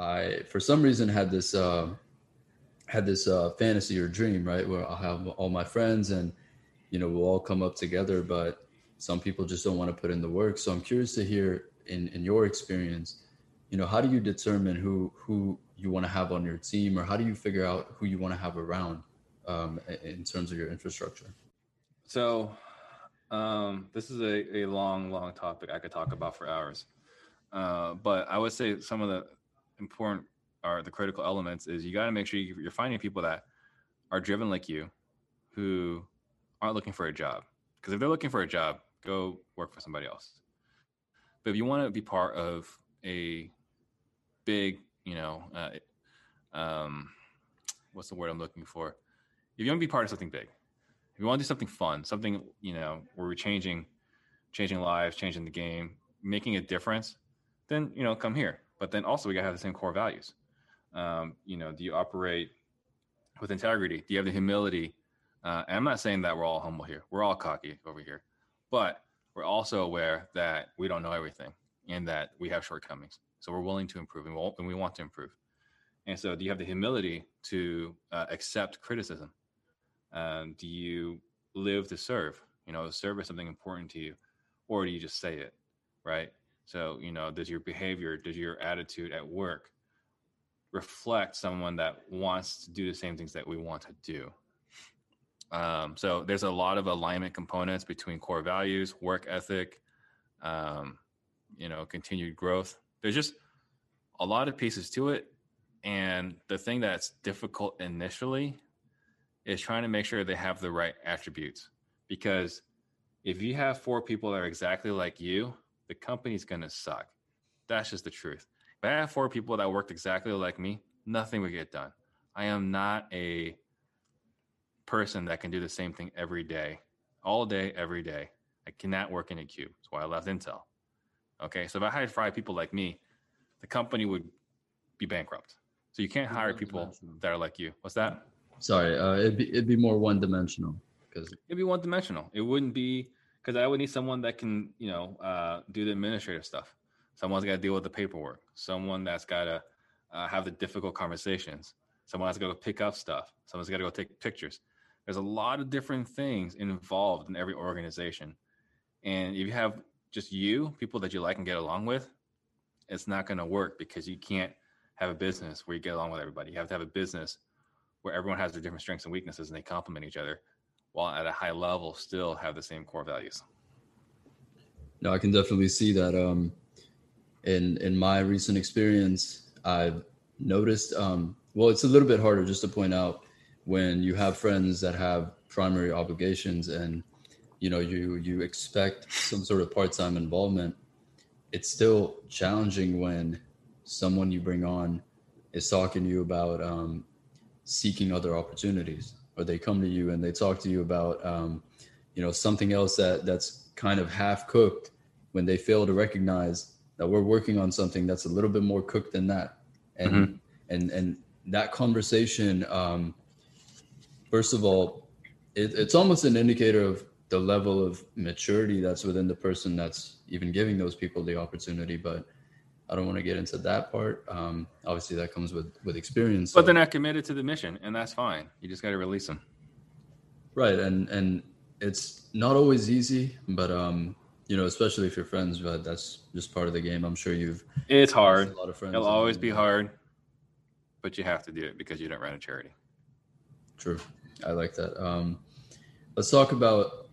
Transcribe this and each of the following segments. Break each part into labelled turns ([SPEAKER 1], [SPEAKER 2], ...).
[SPEAKER 1] I for some reason had this uh, had this uh, fantasy or dream, right, where I'll have all my friends and you know we'll all come up together, but some people just don't want to put in the work. So I'm curious to hear in in your experience, you know, how do you determine who who you want to have on your team, or how do you figure out who you want to have around um, in terms of your infrastructure?
[SPEAKER 2] So um, this is a, a long, long topic I could talk about for hours. Uh, but I would say some of the important are the critical elements is you got to make sure you're finding people that are driven like you who aren't looking for a job. Because if they're looking for a job, go work for somebody else. But if you want to be part of a big, you know, uh, um, what's the word I'm looking for? If you want to be part of something big, if you want to do something fun, something you know where we're changing, changing lives, changing the game, making a difference, then you know come here. But then also we gotta have the same core values. Um, you know, do you operate with integrity? Do you have the humility? Uh, and I'm not saying that we're all humble here. We're all cocky over here, but we're also aware that we don't know everything and that we have shortcomings. So we're willing to improve and, we'll, and we want to improve. And so, do you have the humility to uh, accept criticism? Um, do you live to serve? You know, service something important to you, or do you just say it, right? So, you know, does your behavior, does your attitude at work reflect someone that wants to do the same things that we want to do? Um, so, there's a lot of alignment components between core values, work ethic, um, you know, continued growth. There's just a lot of pieces to it. And the thing that's difficult initially is trying to make sure they have the right attributes. Because if you have four people that are exactly like you, the company's going to suck. That's just the truth. If I had four people that worked exactly like me, nothing would get done. I am not a person that can do the same thing every day, all day, every day. I cannot work in a cube. That's why I left Intel. Okay. So if I hired five people like me, the company would be bankrupt. So you can't hire people that are like you. What's that?
[SPEAKER 1] Sorry, uh, it'd be it'd be more one dimensional because
[SPEAKER 2] it'd be one dimensional. It wouldn't be because I would need someone that can you know uh, do the administrative stuff. Someone's got to deal with the paperwork. Someone that's got to uh, have the difficult conversations. Someone has to go pick up stuff. Someone's got to go take pictures. There's a lot of different things involved in every organization, and if you have just you, people that you like and get along with, it's not going to work because you can't have a business where you get along with everybody. You have to have a business where everyone has their different strengths and weaknesses and they complement each other while at a high level still have the same core values.
[SPEAKER 1] No, I can definitely see that. Um, in in my recent experience, I've noticed. Um, well, it's a little bit harder just to point out when you have friends that have primary obligations and you know you you expect some sort of part-time involvement. It's still challenging when someone you bring on is talking to you about um, seeking other opportunities or they come to you and they talk to you about um, you know something else that that's kind of half cooked when they fail to recognize that we're working on something that's a little bit more cooked than that and mm-hmm. and and that conversation um, first of all it, it's almost an indicator of the level of maturity that's within the person that's even giving those people the opportunity but I don't want to get into that part. Um, obviously, that comes with with experience.
[SPEAKER 2] But so. they're not committed to the mission, and that's fine. You just got to release them.
[SPEAKER 1] Right, and and it's not always easy, but um, you know, especially if you're friends. But that's just part of the game. I'm sure you've.
[SPEAKER 2] It's hard. A lot of friends. It'll always be hard, but you have to do it because you don't run a charity.
[SPEAKER 1] True, I like that. Um, let's talk about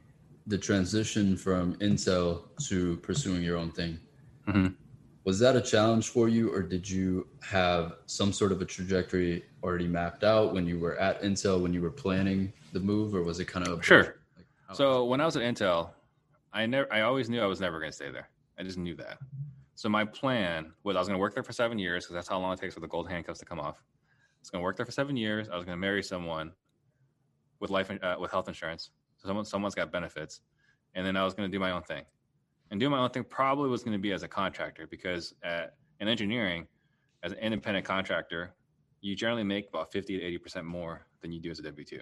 [SPEAKER 1] the transition from Intel to pursuing your own thing. Mm-hmm was that a challenge for you or did you have some sort of a trajectory already mapped out when you were at intel when you were planning the move or was it kind of
[SPEAKER 2] sure. Like, so when i was at intel i never i always knew i was never going to stay there. I just knew that. So my plan was i was going to work there for seven years because that's how long it takes for the gold handcuffs to come off. I was going to work there for seven years. I was going to marry someone with life uh, with health insurance. So someone someone's got benefits. And then i was going to do my own thing and doing my own thing probably was going to be as a contractor because at, in engineering, as an independent contractor, you generally make about 50 to 80% more than you do as a W 2.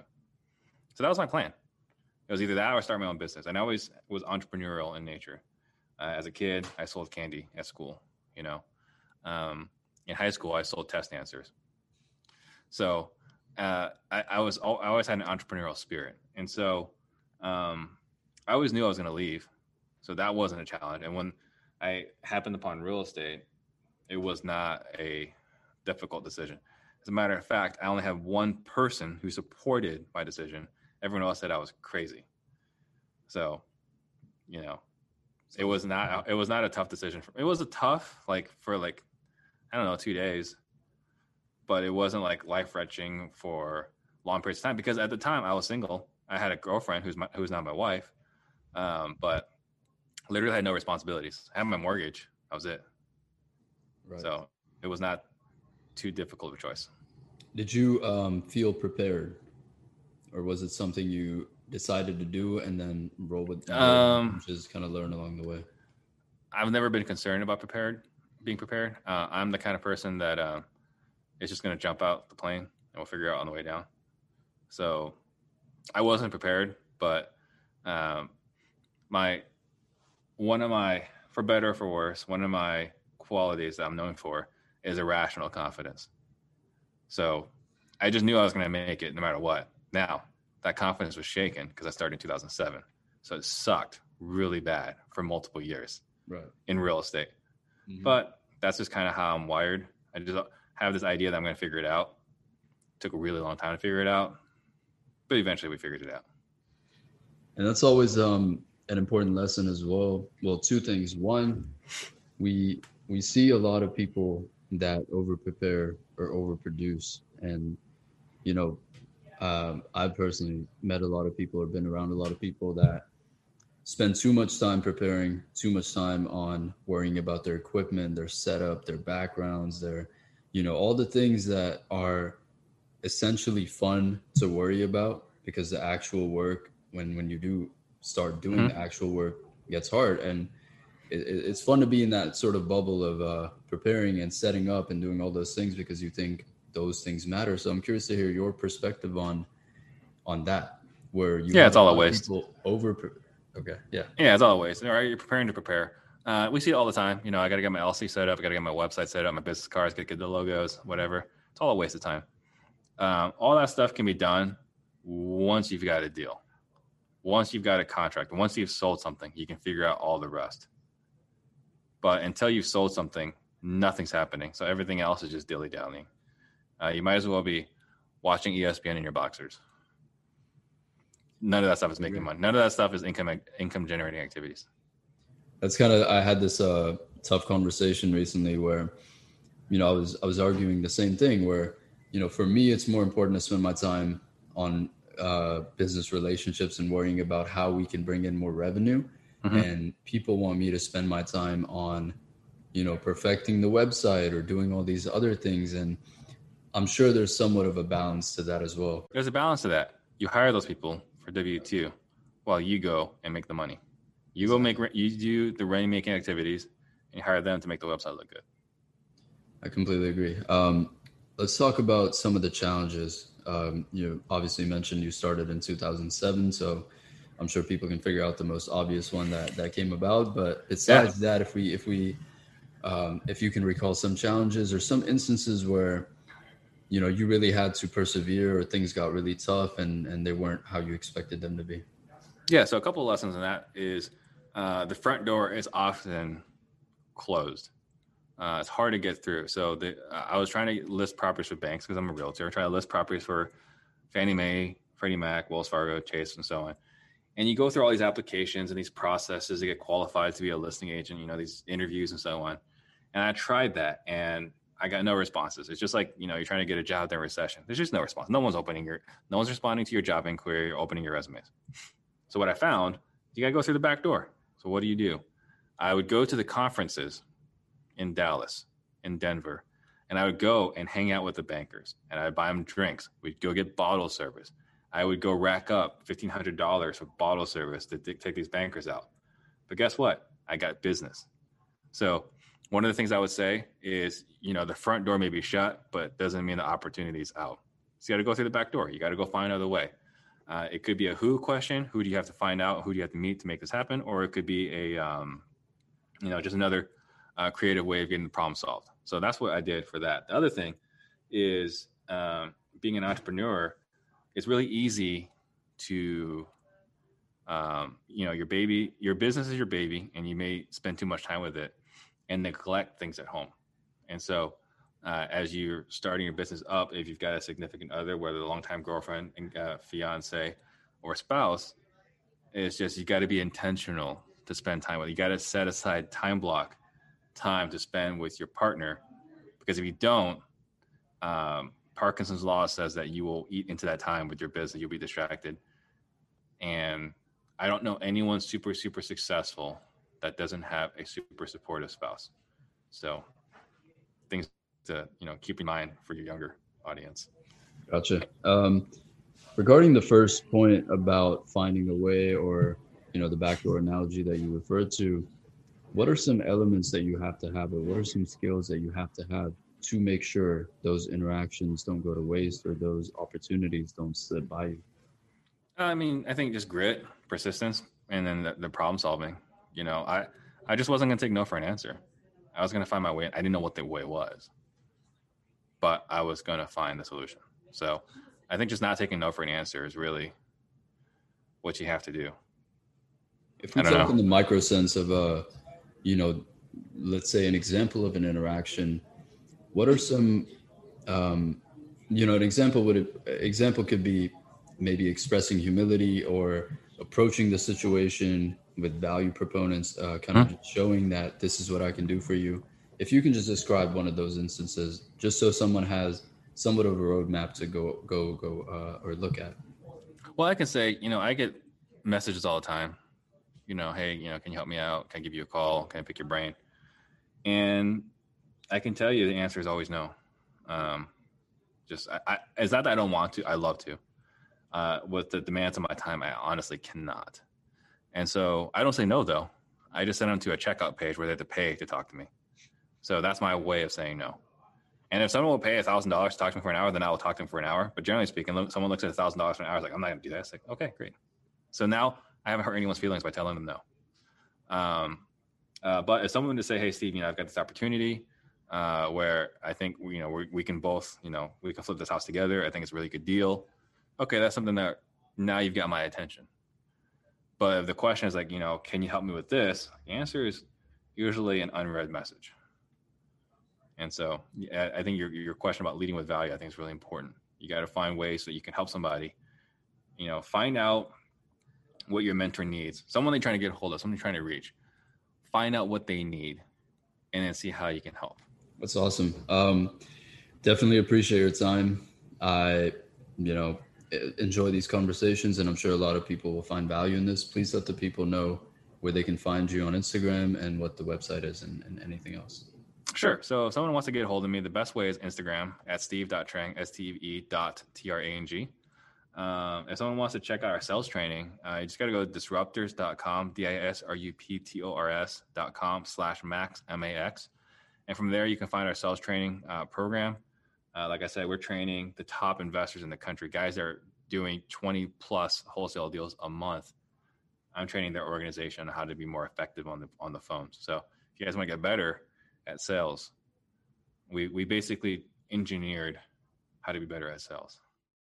[SPEAKER 2] So that was my plan. It was either that or start my own business. And I always was entrepreneurial in nature. Uh, as a kid, I sold candy at school, you know. Um, in high school, I sold test answers. So uh, I, I, was I always had an entrepreneurial spirit, and so um, I always knew I was going to leave. So that wasn't a challenge. And when I happened upon real estate, it was not a difficult decision. As a matter of fact, I only have one person who supported my decision. Everyone else said I was crazy. So, you know, it was not it was not a tough decision. For, It was a tough like for like I don't know two days, but it wasn't like life wrenching for long periods of time because at the time I was single. I had a girlfriend who's my, who's not my wife, um, but literally had no responsibilities. I had my mortgage. That was it. Right. So it was not too difficult of a choice.
[SPEAKER 1] Did you um, feel prepared, or was it something you decided to do and then roll with? Um, just kind of learn along the way.
[SPEAKER 2] I've never been concerned about prepared, being prepared. Uh, I'm the kind of person that uh, is just going to jump out the plane and we'll figure out on the way down. So I wasn't prepared, but um, my one of my for better or for worse, one of my qualities that I'm known for is irrational confidence. So I just knew I was going to make it no matter what. Now, that confidence was shaken because I started in 2007. So it sucked really bad for multiple years
[SPEAKER 1] right.
[SPEAKER 2] in real estate. Mm-hmm. But that's just kind of how I'm wired. I just have this idea that I'm going to figure it out. It took a really long time to figure it out, but eventually we figured it out.
[SPEAKER 1] And that's always um, an important lesson as well. Well, two things. One, we we see a lot of people that over prepare or overproduce, and you know, um, I've personally met a lot of people or been around a lot of people that spend too much time preparing, too much time on worrying about their equipment, their setup, their backgrounds, their, you know, all the things that are essentially fun to worry about because the actual work when when you do start doing mm-hmm. the actual work gets hard and it, it's fun to be in that sort of bubble of uh, preparing and setting up and doing all those things because you think those things matter. So I'm curious to hear your perspective on on that, where you
[SPEAKER 2] yeah, it's all a waste.
[SPEAKER 1] over. Okay, yeah,
[SPEAKER 2] yeah, it's all a waste. All right, you're preparing to prepare. Uh, we see it all the time. You know, I got to get my LC set up. I got to get my website set up. My business cards, got to get the logos, whatever. It's all a waste of time. Um, all that stuff can be done once you've got a deal, once you've got a contract, once you've sold something. You can figure out all the rest. But until you've sold something, nothing's happening. So everything else is just dilly dallying. Uh, you might as well be watching ESPN in your boxers. None of that stuff is making money. None of that stuff is income income generating activities.
[SPEAKER 1] That's kind of I had this uh, tough conversation recently where, you know, I was I was arguing the same thing where, you know, for me it's more important to spend my time on uh, business relationships and worrying about how we can bring in more revenue. Mm-hmm. And people want me to spend my time on, you know, perfecting the website or doing all these other things. And I'm sure there's somewhat of a balance to that as well.
[SPEAKER 2] There's a balance to that. You hire those people for W two, while you go and make the money. You go make you do the money making activities, and hire them to make the website look good.
[SPEAKER 1] I completely agree. Um, let's talk about some of the challenges. Um, you obviously mentioned you started in 2007, so I'm sure people can figure out the most obvious one that that came about. But besides yeah. that, if we if we um, if you can recall some challenges or some instances where you know you really had to persevere or things got really tough and and they weren't how you expected them to be
[SPEAKER 2] yeah so a couple of lessons in that is uh, the front door is often closed uh, it's hard to get through so the, uh, i was trying to list properties for banks because i'm a realtor I trying to list properties for fannie mae freddie mac wells fargo chase and so on and you go through all these applications and these processes to get qualified to be a listing agent you know these interviews and so on and i tried that and I got no responses. It's just like, you know, you're trying to get a job during recession. There's just no response. No one's opening your, no one's responding to your job inquiry or opening your resumes. So what I found, you got to go through the back door. So what do you do? I would go to the conferences in Dallas, in Denver, and I would go and hang out with the bankers and I'd buy them drinks. We'd go get bottle service. I would go rack up $1,500 for bottle service to take these bankers out. But guess what? I got business. So one of the things I would say is, you know, the front door may be shut, but doesn't mean the opportunity is out. So you got to go through the back door. You got to go find another way. Uh, it could be a who question. Who do you have to find out? Who do you have to meet to make this happen? Or it could be a, um, you know, just another a creative way of getting the problem solved. So that's what I did for that. The other thing is um, being an entrepreneur. It's really easy to, um, you know, your baby, your business is your baby, and you may spend too much time with it and neglect things at home. And so, uh, as you're starting your business up, if you've got a significant other, whether a longtime girlfriend and uh, fiance or spouse, it's just you got to be intentional to spend time with. You got to set aside time block time to spend with your partner, because if you don't, um, Parkinson's law says that you will eat into that time with your business. You'll be distracted, and I don't know anyone super super successful that doesn't have a super supportive spouse. So things to you know keep in mind for your younger audience.
[SPEAKER 1] Gotcha. Um, regarding the first point about finding a way, or you know the backdoor analogy that you referred to, what are some elements that you have to have, or what are some skills that you have to have to make sure those interactions don't go to waste or those opportunities don't slip by you?
[SPEAKER 2] I mean, I think just grit, persistence, and then the, the problem solving. You know, I I just wasn't gonna take no for an answer. I was gonna find my way. I didn't know what the way was, but I was gonna find the solution. So I think just not taking no for an answer is really what you have to do.
[SPEAKER 1] If we talk know. in the micro sense of uh, you know, let's say an example of an interaction, what are some um, you know, an example would example could be maybe expressing humility or approaching the situation with value proponents, uh, kind of mm-hmm. showing that this is what I can do for you. If you can just describe one of those instances, just so someone has somewhat of a roadmap to go go go uh, or look at.
[SPEAKER 2] Well, I can say, you know, I get messages all the time. You know, hey, you know, can you help me out? Can I give you a call? Can I pick your brain? And I can tell you the answer is always no. Um, just I, I, it's not that I don't want to. I love to. Uh, with the demands of my time, I honestly cannot. And so I don't say no though. I just send them to a checkout page where they have to pay to talk to me. So that's my way of saying no. And if someone will pay a thousand dollars to talk to me for an hour, then I will talk to them for an hour. But generally speaking, someone looks at a thousand dollars for an hour, is like, I'm not going to do that. It's like, okay, great. So now I haven't hurt anyone's feelings by telling them no. Um, uh, but if someone to say, hey, Steve, you know, I've got this opportunity uh, where I think you know we, we can both, you know, we can flip this house together. I think it's a really good deal. Okay, that's something that now you've got my attention. But if the question is like, you know, can you help me with this? The answer is usually an unread message. And so I think your, your question about leading with value, I think is really important. You got to find ways so you can help somebody, you know, find out what your mentor needs, someone they're trying to get a hold of, someone you're trying to reach, find out what they need and then see how you can help.
[SPEAKER 1] That's awesome. Um, definitely appreciate your time. I, you know, enjoy these conversations and I'm sure a lot of people will find value in this. Please let the people know where they can find you on Instagram and what the website is and, and anything else.
[SPEAKER 2] Sure. So if someone wants to get a hold of me, the best way is Instagram at steve.trang, S-T-E dot T-R-A-N-G. Um, if someone wants to check out our sales training, uh, you just got to go to disruptors.com, D-I-S-R-U-P-T-O-R-S.com slash max, M-A-X. And from there, you can find our sales training uh, program. Uh, like I said, we're training the top investors in the country, guys that are doing 20 plus wholesale deals a month. I'm training their organization on how to be more effective on the on the phones. So if you guys want to get better, at sales. We we basically engineered how to be better at sales.